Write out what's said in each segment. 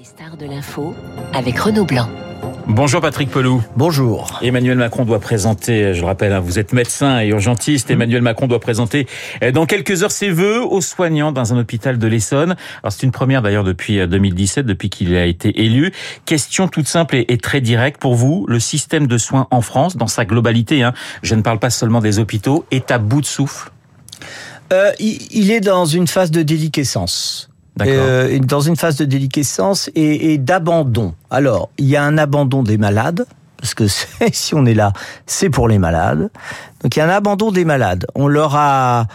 Les stars de l'info avec Renaud Blanc. Bonjour Patrick Pelou. Bonjour. Emmanuel Macron doit présenter, je le rappelle, hein, vous êtes médecin et urgentiste. Emmanuel Macron doit présenter euh, dans quelques heures ses voeux aux soignants dans un hôpital de l'Essonne. Alors c'est une première d'ailleurs depuis 2017, euh, depuis qu'il a été élu. Question toute simple et, très directe pour vous. Le système de soins en France, dans sa globalité, hein, je ne parle pas seulement des hôpitaux, est à bout de souffle? Euh, il est dans une phase de déliquescence euh, dans une phase de déliquescence et, et d'abandon. Alors, il y a un abandon des malades, parce que si on est là, c'est pour les malades. Donc il y a un abandon des malades. On leur a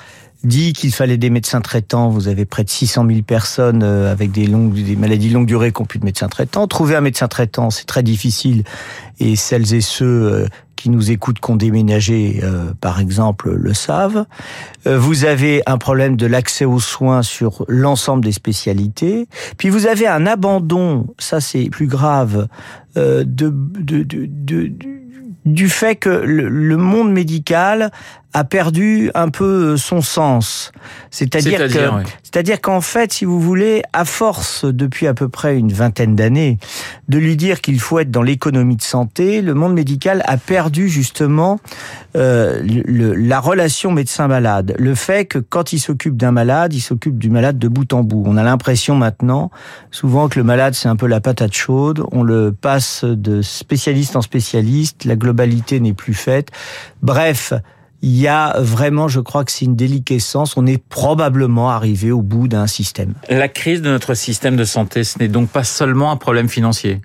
dit qu'il fallait des médecins traitants. Vous avez près de 600 000 personnes euh, avec des, longues, des maladies longue durée qui n'ont plus de médecins traitants. Trouver un médecin traitant, c'est très difficile. Et celles et ceux euh, qui nous écoutent, qui ont déménagé, euh, par exemple, le savent. Vous avez un problème de l'accès aux soins sur l'ensemble des spécialités. Puis vous avez un abandon, ça c'est plus grave, de, de, de, de du fait que le, monde médical a perdu un peu son sens. C'est-à-dire que, c'est-à-dire qu'en fait, si vous voulez, à force depuis à peu près une vingtaine d'années de lui dire qu'il faut être dans l'économie de santé, le monde médical a perdu justement euh, le, la relation médecin-malade. Le fait que quand il s'occupe d'un malade, il s'occupe du malade de bout en bout. On a l'impression maintenant, souvent que le malade c'est un peu la patate chaude. On le passe de spécialiste en spécialiste. La globalité n'est plus faite. Bref il y a vraiment, je crois que c'est une déliquescence. On est probablement arrivé au bout d'un système. La crise de notre système de santé, ce n'est donc pas seulement un problème financier?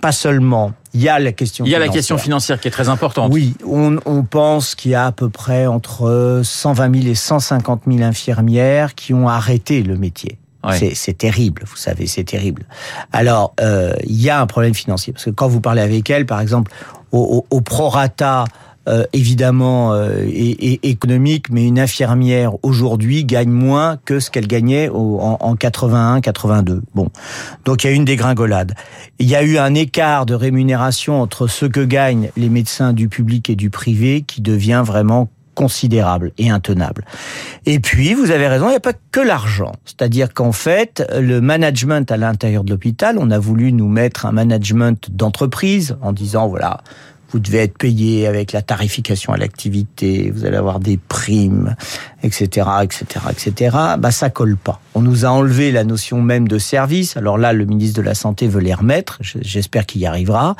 Pas seulement. Il y a la question. Il y a la question financière qui est très importante. Oui, on, on pense qu'il y a à peu près entre 120 000 et 150 000 infirmières qui ont arrêté le métier. C'est terrible, vous savez, c'est terrible. Alors, euh, il y a un problème financier parce que quand vous parlez avec elles, par exemple, au, au, au prorata euh, évidemment euh, et, économique, mais une infirmière aujourd'hui gagne moins que ce qu'elle gagnait en, en 81, 82. Bon, donc il y a une dégringolade. Il y a eu un écart de rémunération entre ce que gagnent les médecins du public et du privé qui devient vraiment considérable et intenable. Et puis, vous avez raison, il n'y a pas que l'argent. C'est-à-dire qu'en fait, le management à l'intérieur de l'hôpital, on a voulu nous mettre un management d'entreprise en disant, voilà, vous devez être payé avec la tarification à l'activité, vous allez avoir des primes, etc., etc., etc. Bah ça colle pas. On nous a enlevé la notion même de service. Alors là, le ministre de la Santé veut les remettre. J'espère qu'il y arrivera.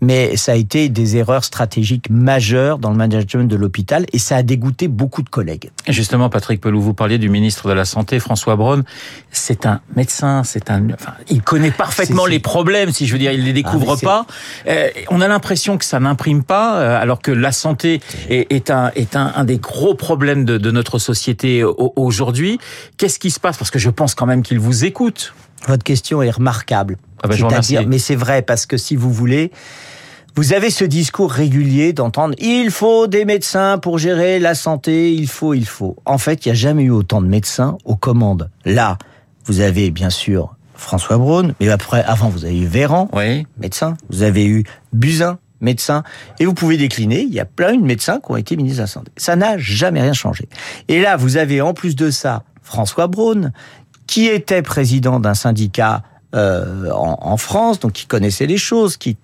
Mais ça a été des erreurs stratégiques majeures dans le management de l'hôpital et ça a dégoûté beaucoup de collègues. justement, Patrick Pelou, vous parliez du ministre de la Santé, François Braun. C'est un médecin, c'est un, enfin, il connaît parfaitement les problèmes, si je veux dire, il les découvre ah, pas. Euh, on a l'impression que ça n'imprime pas, euh, alors que la santé est, est un, est un, un, des gros problèmes de, de notre société aujourd'hui. Qu'est-ce qui se passe? Parce que je pense quand même qu'il vous écoute. Votre question est remarquable. Ah ben, mais c'est vrai parce que si vous voulez, vous avez ce discours régulier d'entendre il faut des médecins pour gérer la santé, il faut, il faut. En fait, il n'y a jamais eu autant de médecins aux commandes. Là, vous avez bien sûr François Braun, mais après, avant, vous avez eu Véran, oui. médecin. Vous avez eu Buzyn, médecin. Et vous pouvez décliner, il y a plein de médecins qui ont été ministres de la Santé. Ça n'a jamais rien changé. Et là, vous avez en plus de ça François Braun, qui était président d'un syndicat euh, en, France, donc qui connaissait les choses, qui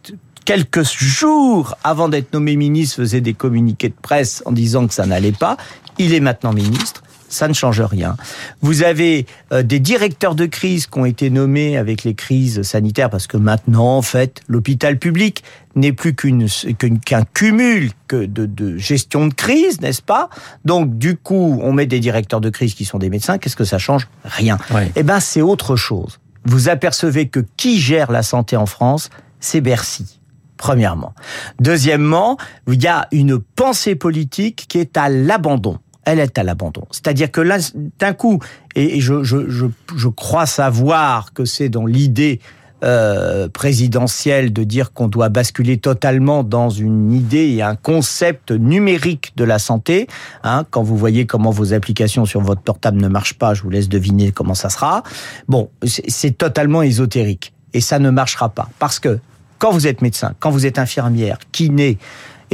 quelques jours avant d'être nommé ministre faisait des communiqués de presse en disant que ça n'allait pas. Il est maintenant ministre ça ne change rien. Vous avez euh, des directeurs de crise qui ont été nommés avec les crises sanitaires parce que maintenant, en fait, l'hôpital public n'est plus qu'une qu'un cumul que de, de, gestion de crise, n'est-ce pas? Donc du coup, on met des directeurs de crise qui sont des médecins. Qu'est-ce que ça change? Rien. Eh ben, c'est autre chose. Vous apercevez que qui gère la santé en France, c'est Bercy premièrement. Deuxièmement, il y a une pensée politique qui est à l'abandon elle est à l'abandon. C'est-à-dire que là, d'un coup, et je, crois savoir que c'est dans l'idée euh, présidentielle de dire qu'on doit basculer totalement dans une idée et un concept numérique de la santé. Hein, quand vous voyez comment vos applications sur votre portable ne marchent pas, je vous laisse deviner comment ça sera. Bon, c'est totalement ésotérique et ça ne marchera pas parce que quand vous êtes médecin, quand vous êtes infirmière, kiné,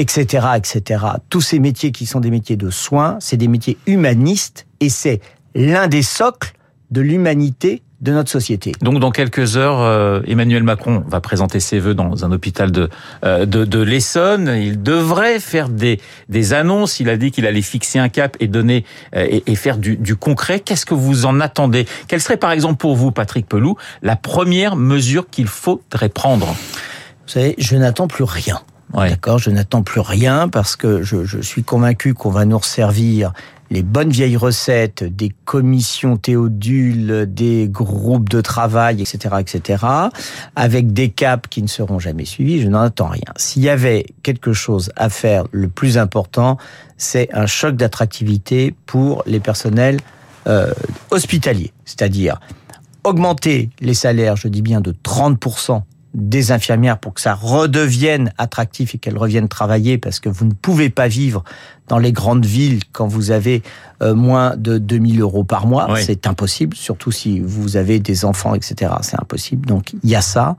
etc., etc. Tous ces métiers qui sont des métiers de soins, c'est des métiers humanistes et c'est l'un des socles de l'humanité de notre société. Donc dans quelques heures, euh, Emmanuel Macron va présenter ses vœux dans un hôpital de euh, de, de l'Essonne. Il devrait faire des des annonces. Il a dit qu'il allait fixer un cap et donner euh, et, et, faire du, du concret. Qu'est-ce que vous en attendez? Quelle serait par exemple pour vous, Patrick Pelou, la première mesure qu'il faudrait prendre? Vous savez, je n'attends plus rien. D'accord, je n'attends plus rien parce que je, je suis convaincu qu'on va nous resservir les bonnes vieilles recettes des commissions théodules, des groupes de travail, etc., etc., avec des caps qui ne seront jamais suivis, je n'en attends rien. S'il y avait quelque chose à faire, le plus important, c'est un choc d'attractivité pour les personnels euh, hospitaliers, c'est-à-dire augmenter les salaires, je dis bien de 30% des infirmières pour que ça redevienne attractif et qu'elles reviennent travailler parce que vous ne pouvez pas vivre dans les grandes villes quand vous avez euh, moins de 2000 euros par mois. Oui. C'est impossible, surtout si vous avez des enfants, etc. C'est impossible. Donc il y a ça.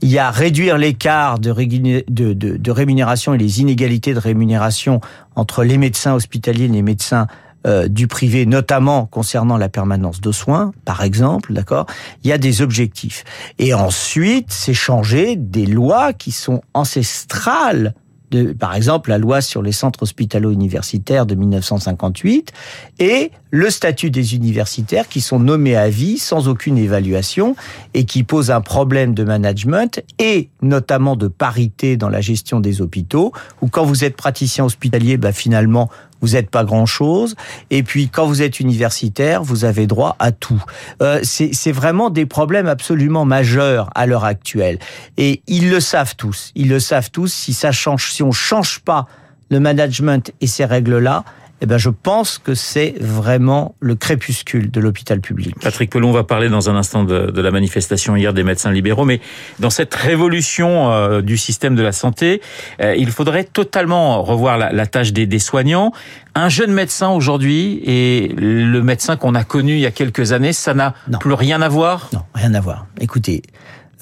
Il y a réduire l'écart de, de, de, de rémunération et les inégalités de rémunération entre les médecins hospitaliers et les médecins euh, du privé, notamment concernant la permanence de soins, par exemple, d'accord? Il y a des objectifs. Et ensuite, c'est changer des lois qui sont ancestrales de, par exemple, la loi sur les centres hospitalo-universitaires de 1958 et le statut des universitaires qui sont nommés à vie sans aucune évaluation et qui posent un problème de management et notamment de parité dans la gestion des hôpitaux où quand vous êtes praticien hospitalier, bah, finalement, vous n'êtes pas grand-chose. Et puis, quand vous êtes universitaire, vous avez droit à tout. Euh, c'est vraiment des problèmes absolument majeurs à l'heure actuelle. Et ils le savent tous. Ils le savent tous. Si ça change, si on change pas le management et ces règles-là, eh ben, je pense que c'est vraiment le crépuscule de l'hôpital public. Patrick Pelon va parler dans un instant de, de, la manifestation hier des médecins libéraux, mais dans cette révolution euh, du système de la santé, euh, il faudrait totalement revoir la, la tâche des, des, soignants. Un jeune médecin aujourd'hui et le médecin qu'on a connu il y a quelques années, ça n'a plus rien à voir? Non, rien à voir. Écoutez,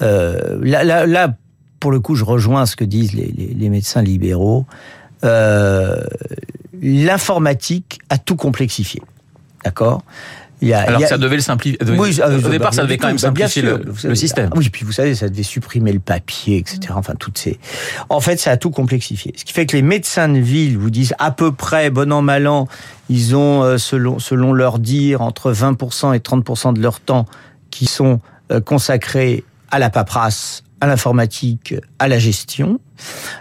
euh, là, là, là, pour le coup, je rejoins ce que disent les, les, les médecins libéraux. Euh, l'informatique a tout complexifié. D'accord? Il y a, Alors il y a... ça devait le simplifier. Oui, au départ, ça devait quand même simplifier le, le, système. Oui, puis vous savez, ça devait supprimer le papier, etc. Enfin, toutes ces. En fait, ça a tout complexifié. Ce qui fait que les médecins de ville vous disent à peu près, bon an mal an, ils ont, euh, selon selon leur dire, entre 20% et 30% de leur temps qui sont euh, consacrés à la paperasse, à l'informatique, à la gestion,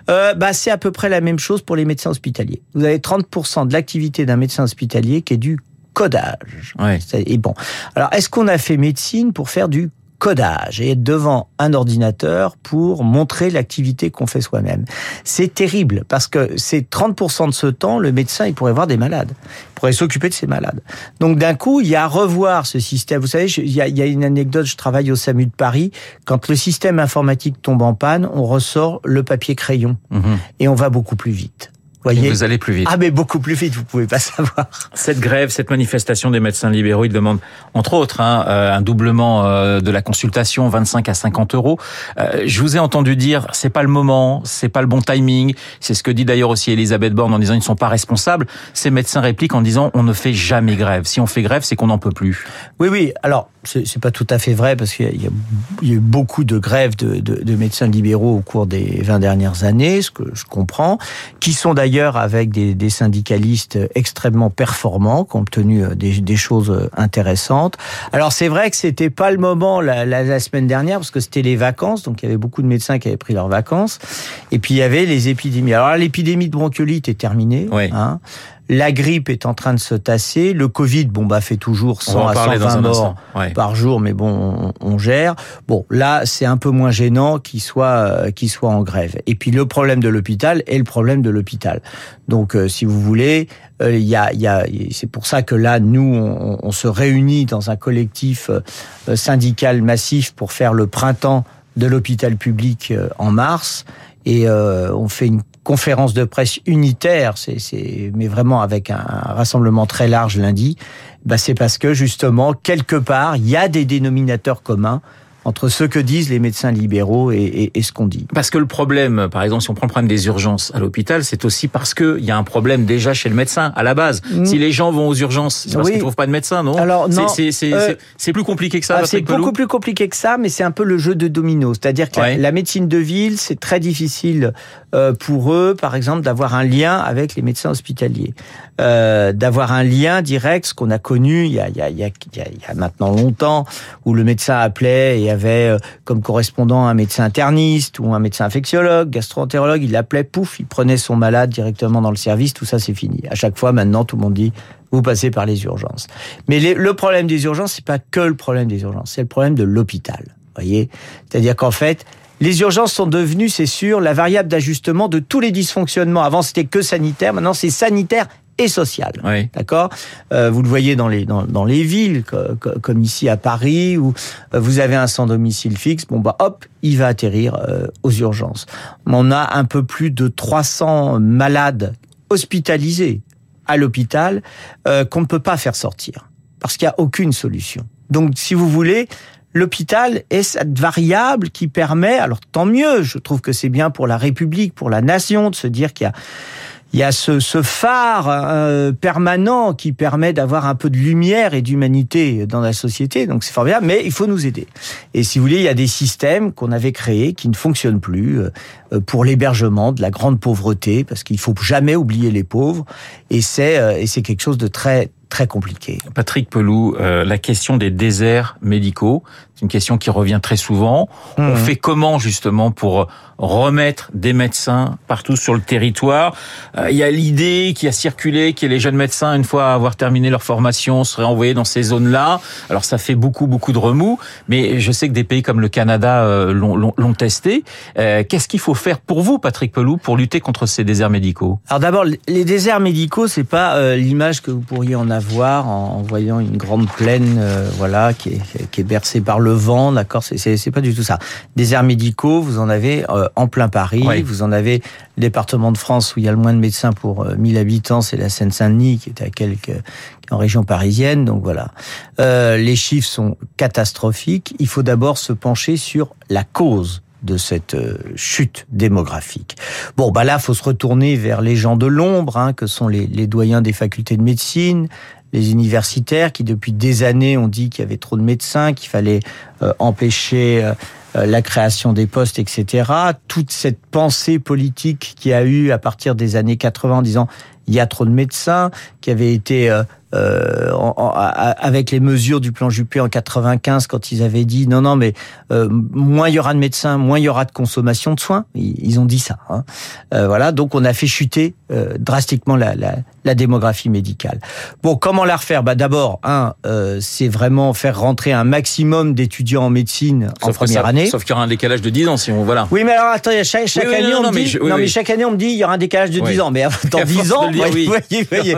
euh, bah, c'est à peu près la même chose pour les médecins hospitaliers. Vous avez 30% de l'activité d'un médecin hospitalier qui est du codage. Ouais. Et bon, alors est-ce qu'on a fait médecine pour faire du codage et être devant un ordinateur pour montrer l'activité qu'on fait soi-même. C'est terrible parce que c'est 30% de ce temps, le médecin, il pourrait voir des malades. Il pourrait s'occuper de ces malades. Donc d'un coup, il y a à revoir ce système. Vous savez, il y a, il y a une anecdote, je travaille au SAMU de Paris. Quand le système informatique tombe en panne, on ressort le papier crayon mmh. et on va beaucoup plus vite. Voyez vous allez plus vite. Ah, mais beaucoup plus vite, vous pouvez pas savoir. Cette grève, cette manifestation des médecins libéraux, ils demandent, entre autres, hein, un doublement euh, de la consultation, 25 à 50 euros. Euh, je vous ai entendu dire, c'est pas le moment, c'est pas le bon timing. C'est ce que dit d'ailleurs aussi Elisabeth Borne en disant ils ne sont pas responsables. Ces médecins répliquent en disant on ne fait jamais grève. Si on fait grève, c'est qu'on n'en peut plus. Oui, oui. Alors, c'est pas tout à fait vrai parce qu'il y, y, a eu beaucoup de grèves de, de, de, médecins libéraux au cours des 20 dernières années, ce que je comprends, qui sont d'ailleurs avec des, des, syndicalistes extrêmement performants, qui ont obtenu des, des choses intéressantes. Alors c'est vrai que c'était pas le moment la, la, la, semaine dernière parce que c'était les vacances, donc il y avait beaucoup de médecins qui avaient pris leurs vacances, et puis il y avait les épidémies. Alors l'épidémie de bronchiolite est terminée. Oui. Hein. La grippe est en train de se tasser. Le Covid, bon, bah, fait toujours 100 à 120 morts ouais. par jour, mais bon, on, on gère. Bon, là, c'est un peu moins gênant qu'il soit, euh, qu'il soit en grève. Et puis, le problème de l'hôpital est le problème de l'hôpital. Donc, euh, si vous voulez, il euh, y a, y a, c'est pour ça que là, nous, on, on, se réunit dans un collectif syndical massif pour faire le printemps de l'hôpital public en mars. Et on fait une conférence de presse unitaire, c'est, mais vraiment avec un, un, rassemblement très large lundi, bah c'est parce que justement, quelque part, il y a des dénominateurs communs entre ce que disent les médecins libéraux et, ce qu'on dit. Parce que le problème, par exemple, si on prend le problème des urgences à l'hôpital, c'est aussi parce qu'il y a un problème déjà chez le médecin à la base. Mm. Si les gens vont aux urgences, c'est parce qu'ils trouvent pas de médecin, non? Alors non, euh, c'est plus compliqué que ça. Ah, c'est beaucoup plus compliqué que ça, mais c'est un peu le jeu de domino. C'est-à-dire que la, médecine de ville, c'est très difficile pour eux, par exemple, d'avoir un lien avec les médecins hospitaliers, euh, d'avoir un lien direct, ce qu'on a connu il y a, il y a, il y a maintenant longtemps, où le médecin appelait et avait euh, comme correspondant un médecin interniste ou un médecin infectiologue, gastroentérologue, il l'appelait, pouf, il prenait son malade directement dans le service, tout ça c'est fini. À chaque fois maintenant, tout le monde dit vous passez par les urgences. Mais le problème des urgences, c'est pas que le problème des urgences, c'est le problème de l'hôpital. Voyez, c'est-à-dire qu'en fait, les urgences sont devenues, c'est sûr, la variable d'ajustement de tous les dysfonctionnements. Avant, c'était que sanitaire. Maintenant, c'est sanitaire et social. D'accord? Euh, Vous le voyez dans les, dans, les villes, comme ici à Paris, où euh, vous avez un sans domicile fixe, bon bah hop, il va atterrir euh, aux urgences. On a un peu plus de 300 malades hospitalisés à l'hôpital qu'on ne peut pas faire sortir, parce qu'il n'y a aucune solution. Donc, si vous voulez, l'hôpital est cette variable qui permet, alors tant mieux, je trouve que c'est bien pour la République, pour la nation, de se dire qu'il y a il y a ce, ce phare euh, permanent qui permet d'avoir un peu de lumière et d'humanité dans la société. Donc c'est formidable, mais il faut nous aider. Et si vous voulez, il y a des systèmes qu'on avait créés qui ne fonctionnent plus euh, pour l'hébergement de la grande pauvreté, parce qu'il faut jamais oublier les pauvres. Et c'est euh, et c'est quelque chose de très très compliqué. Patrick Pelou, la question des déserts médicaux, c'est une question qui revient très souvent. On mmh. fait comment justement pour remettre des médecins partout sur le territoire? Euh, il y a l'idée qui a circulé que les jeunes médecins, une fois avoir terminé leur formation, seraient envoyés dans ces zones-là. Alors ça fait beaucoup, beaucoup de remous, mais je sais que des pays comme le Canada euh, l'ont testé. Euh, qu'est-ce qu'il faut faire pour vous, Patrick Pelou, pour lutter contre ces déserts médicaux? Alors d'abord, les déserts médicaux, c'est pas l'image que vous pourriez en avoir en, voyant une grande plaine, voilà, qui est, qui est bercée par le vent, d'accord C'est pas du tout ça. Déserts médicaux, vous en avez en plein Paris. Vous en avez le département de France où il y a le moins de médecins pour 1000 euh, habitants, c'est la Seine-Saint-Denis qui est à quelques en région parisienne. Donc voilà, euh, les chiffres sont catastrophiques. Il faut d'abord se pencher sur la cause de cette euh, chute démographique. Bon, bah là, faut se retourner vers les gens de l'ombre, hein, que sont les, les, doyens des facultés de médecine, les universitaires qui depuis des années ont dit qu'il y avait trop de médecins, qu'il fallait empêcher euh, la création des postes, etc. Toute cette pensée politique qui a eu à partir des années 80 en disant il y a trop de médecins, qui avait été euh, euh, avec les mesures du plan Juppé en 95 quand ils avaient dit non non mais euh, moins il y aura de médecins, moins il y aura de consommation de soins. Ils, ont dit ça. Hein. Euh, voilà, donc on a fait chuter euh, drastiquement la, la, la, démographie médicale. Bon, comment la refaire? Bah d'abord, un, euh, c'est vraiment faire rentrer un maximum d'étudiants en médecine en première année. Sauf qu'il y aura un décalage de 10 ans si on voilà. Oui, mais alors attendez, chaque, chaque année on me dit non, mais chaque année on me dit il y aura un décalage de 10 ans, mais dans 10 ans, voyez, voyez, voyez,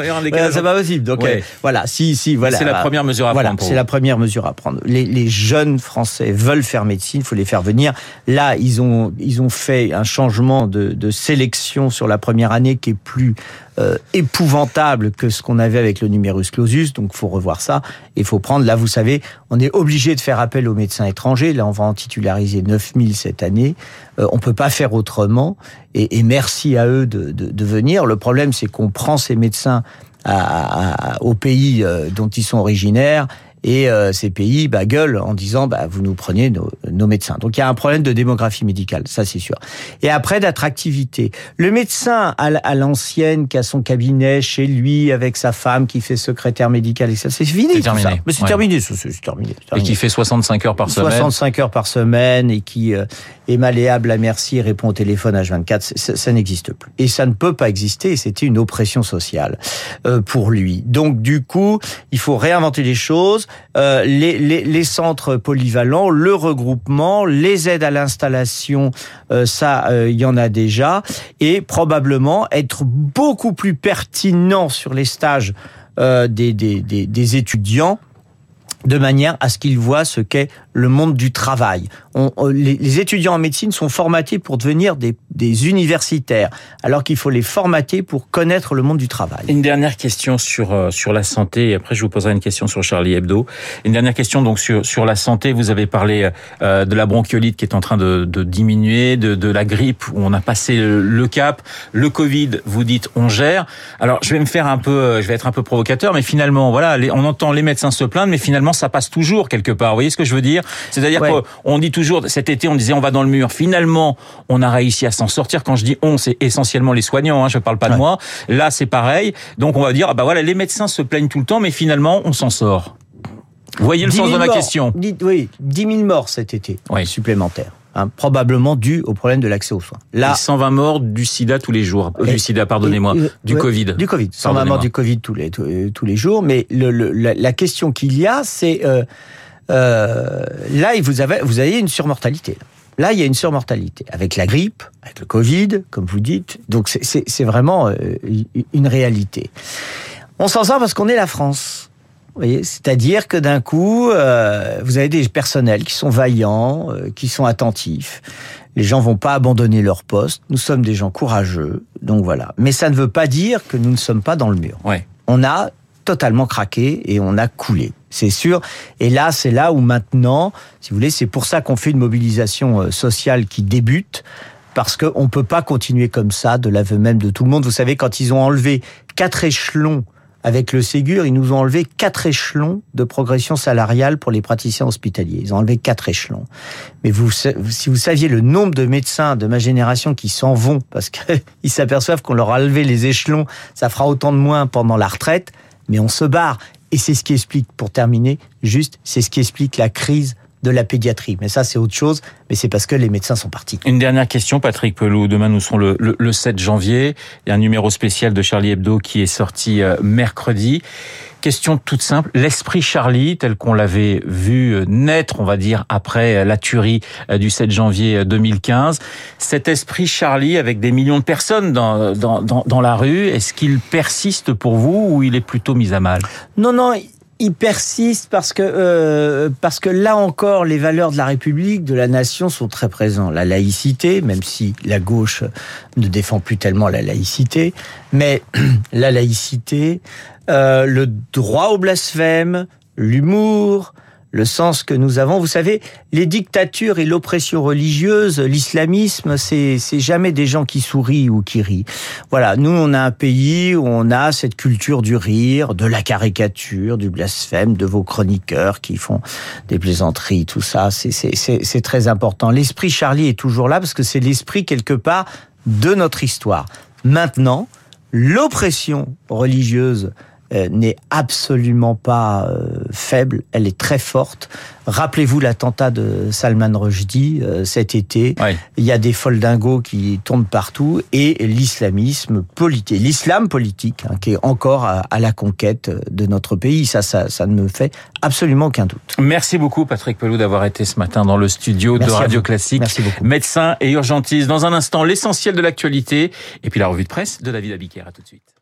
c'est pas possible. Donc voilà, si, si, voilà. C'est la première mesure à voilà, prendre. C'est la première mesure à prendre. Les, les, jeunes Français veulent faire médecine, il faut les faire venir. Là, ils ont, ils ont fait un changement de, de sélection sur la première année qui est plus euh, épouvantable que ce qu'on avait avec le numerus clausus. Donc, faut revoir ça. Il faut prendre. Là, vous savez, on est obligé de faire appel aux médecins étrangers. Là, on va en titulariser 9000 cette année. Euh, on peut pas faire autrement. Et, merci à eux de, venir. Le problème, c'est qu'on prend ces médecins au pays euh, dont ils sont originaires et euh, ces pays bah, gueulent en disant bah, vous nous prenez nos, nos, médecins. Donc il y a un problème de démographie médicale, ça c'est sûr. Et après d'attractivité. Le médecin à l'ancienne qui a son cabinet chez lui avec sa femme qui fait secrétaire médical et ça c'est fini. C'est terminé. Mais c'est terminé, c'est terminé, Et qui fait 65 heures par semaine. 65 heures par semaine et qui euh, est malléable à merci, répond au téléphone H24, ça, ça n'existe plus. Et ça ne peut pas exister et c'était une oppression sociale euh, pour lui. Donc du coup, il faut réinventer les choses. Euh, les, les, centres polyvalents, le regroupement, les aides à l'installation, euh, ça, euh, il y en a déjà, et probablement être beaucoup plus pertinent sur les stages des, des, des étudiants de manière à ce qu'ils voient ce qu'est le monde du travail. Les, étudiants en médecine sont formatés pour devenir des, universitaires, alors qu'il faut les formater pour connaître le monde du travail. Une dernière question sur euh, sur la santé, et après je vous poserai une question sur Charlie Hebdo. Une dernière question donc sur sur la santé. Vous avez parlé euh, de la bronchiolite qui est en train de, diminuer, de, la grippe où on a passé le, cap, le Covid. Vous dites on gère. Alors je vais me faire un peu, euh, je vais être un peu provocateur, mais finalement voilà, on entend les médecins se plaindre, mais finalement ça passe toujours quelque part. Vous voyez ce que je veux dire? C'est-à-dire ouais. qu'on dit toujours, cet été, on disait on va dans le mur. Finalement, on a réussi à s'en sortir. Quand je dis on, c'est essentiellement les soignants. Hein, je parle pas ouais. de moi. Là, c'est pareil. Donc, on va dire, ah bah voilà, les médecins se plaignent tout le temps, mais finalement, on s'en sort. Vous voyez le sens de ma morts, question? 10, Oui, 10 000 morts cet été oui. supplémentaires. Hein, probablement dû au problème de l'accès aux soins. Là, et 120 morts du sida tous les jours. Du sida, pardonnez-moi, du ouais, Covid. Du Covid. 120 morts du Covid tous les tous, tous les jours. Mais le, le, la, la, question qu'il y a, c'est euh, euh, là, vous avez, vous avez une surmortalité. Là, il y a une surmortalité avec la grippe, avec le Covid, comme vous dites. Donc, c'est vraiment euh, une réalité. On s'en sort parce qu'on est la France. C'est-à-dire que d'un coup, euh, vous avez des personnels qui sont vaillants, euh, qui sont attentifs. Les gens vont pas abandonner leur poste. Nous sommes des gens courageux, donc voilà. Mais ça ne veut pas dire que nous ne sommes pas dans le mur. Ouais. On a totalement craqué et on a coulé, c'est sûr. Et là, c'est là où maintenant, si vous voulez, c'est pour ça qu'on fait une mobilisation euh, sociale qui débute, parce qu'on ne peut pas continuer comme ça, de l'aveu même de tout le monde. Vous savez, quand ils ont enlevé quatre échelons avec le Ségur, ils nous ont enlevé quatre échelons de progression salariale pour les praticiens hospitaliers. Ils ont enlevé quatre échelons. Mais vous, si vous saviez le nombre de médecins de ma génération qui s'en vont parce qu'ils s'aperçoivent qu'on leur a levé les échelons, ça fera autant de moins pendant la retraite mais on se barre. Et c'est ce qui explique, pour terminer, juste, c'est ce qui explique la crise de la pédiatrie. Mais ça, c'est autre chose, mais c'est parce que les médecins sont partis. Une dernière question, Patrick Pelou. Demain, nous serons le, le, le, 7 janvier. Il y a un numéro spécial de Charlie Hebdo qui est sorti euh, mercredi. Question toute simple, l'esprit Charlie, tel qu'on l'avait vu naître, on va dire, après la tuerie du 7 janvier 2015, cet esprit Charlie, avec des millions de personnes dans, dans, dans, dans la rue, est-ce qu'il persiste pour vous ou il est plutôt mis à mal? Non, non, il persiste parce que euh, parce que là encore les valeurs de la République, de la nation sont très présentes. La laïcité, même si la gauche ne défend plus tellement la laïcité, mais la laïcité, euh, le droit au blasphème, l'humour, le sens que nous avons. Vous savez, les dictatures et l'oppression religieuse, l'islamisme, c'est jamais des gens qui sourient ou qui rient. Voilà, nous on a un pays où on a cette culture du rire, de la caricature, du blasphème, de vos chroniqueurs qui font des plaisanteries, tout ça, c'est très important. L'esprit Charlie est toujours là parce que c'est l'esprit quelque part de notre histoire. Maintenant, l'oppression religieuse n'est absolument pas euh, faible, elle est très forte. Rappelez-vous l'attentat de Salman Rushdie euh, cet été. Oui. Il y a des foldingos qui tombent partout et l'islamisme politique, l'islam politique, hein, qui est encore à, à, la conquête de notre pays. Ça, ça, ça ne me fait absolument aucun doute. Merci beaucoup, Patrick Pelou, d'avoir été ce matin dans le studio Merci de Radio Classique. Merci beaucoup. Médecin et urgentiste. Dans un instant, l'essentiel de l'actualité et puis la revue de presse de David Abiker. À tout de suite.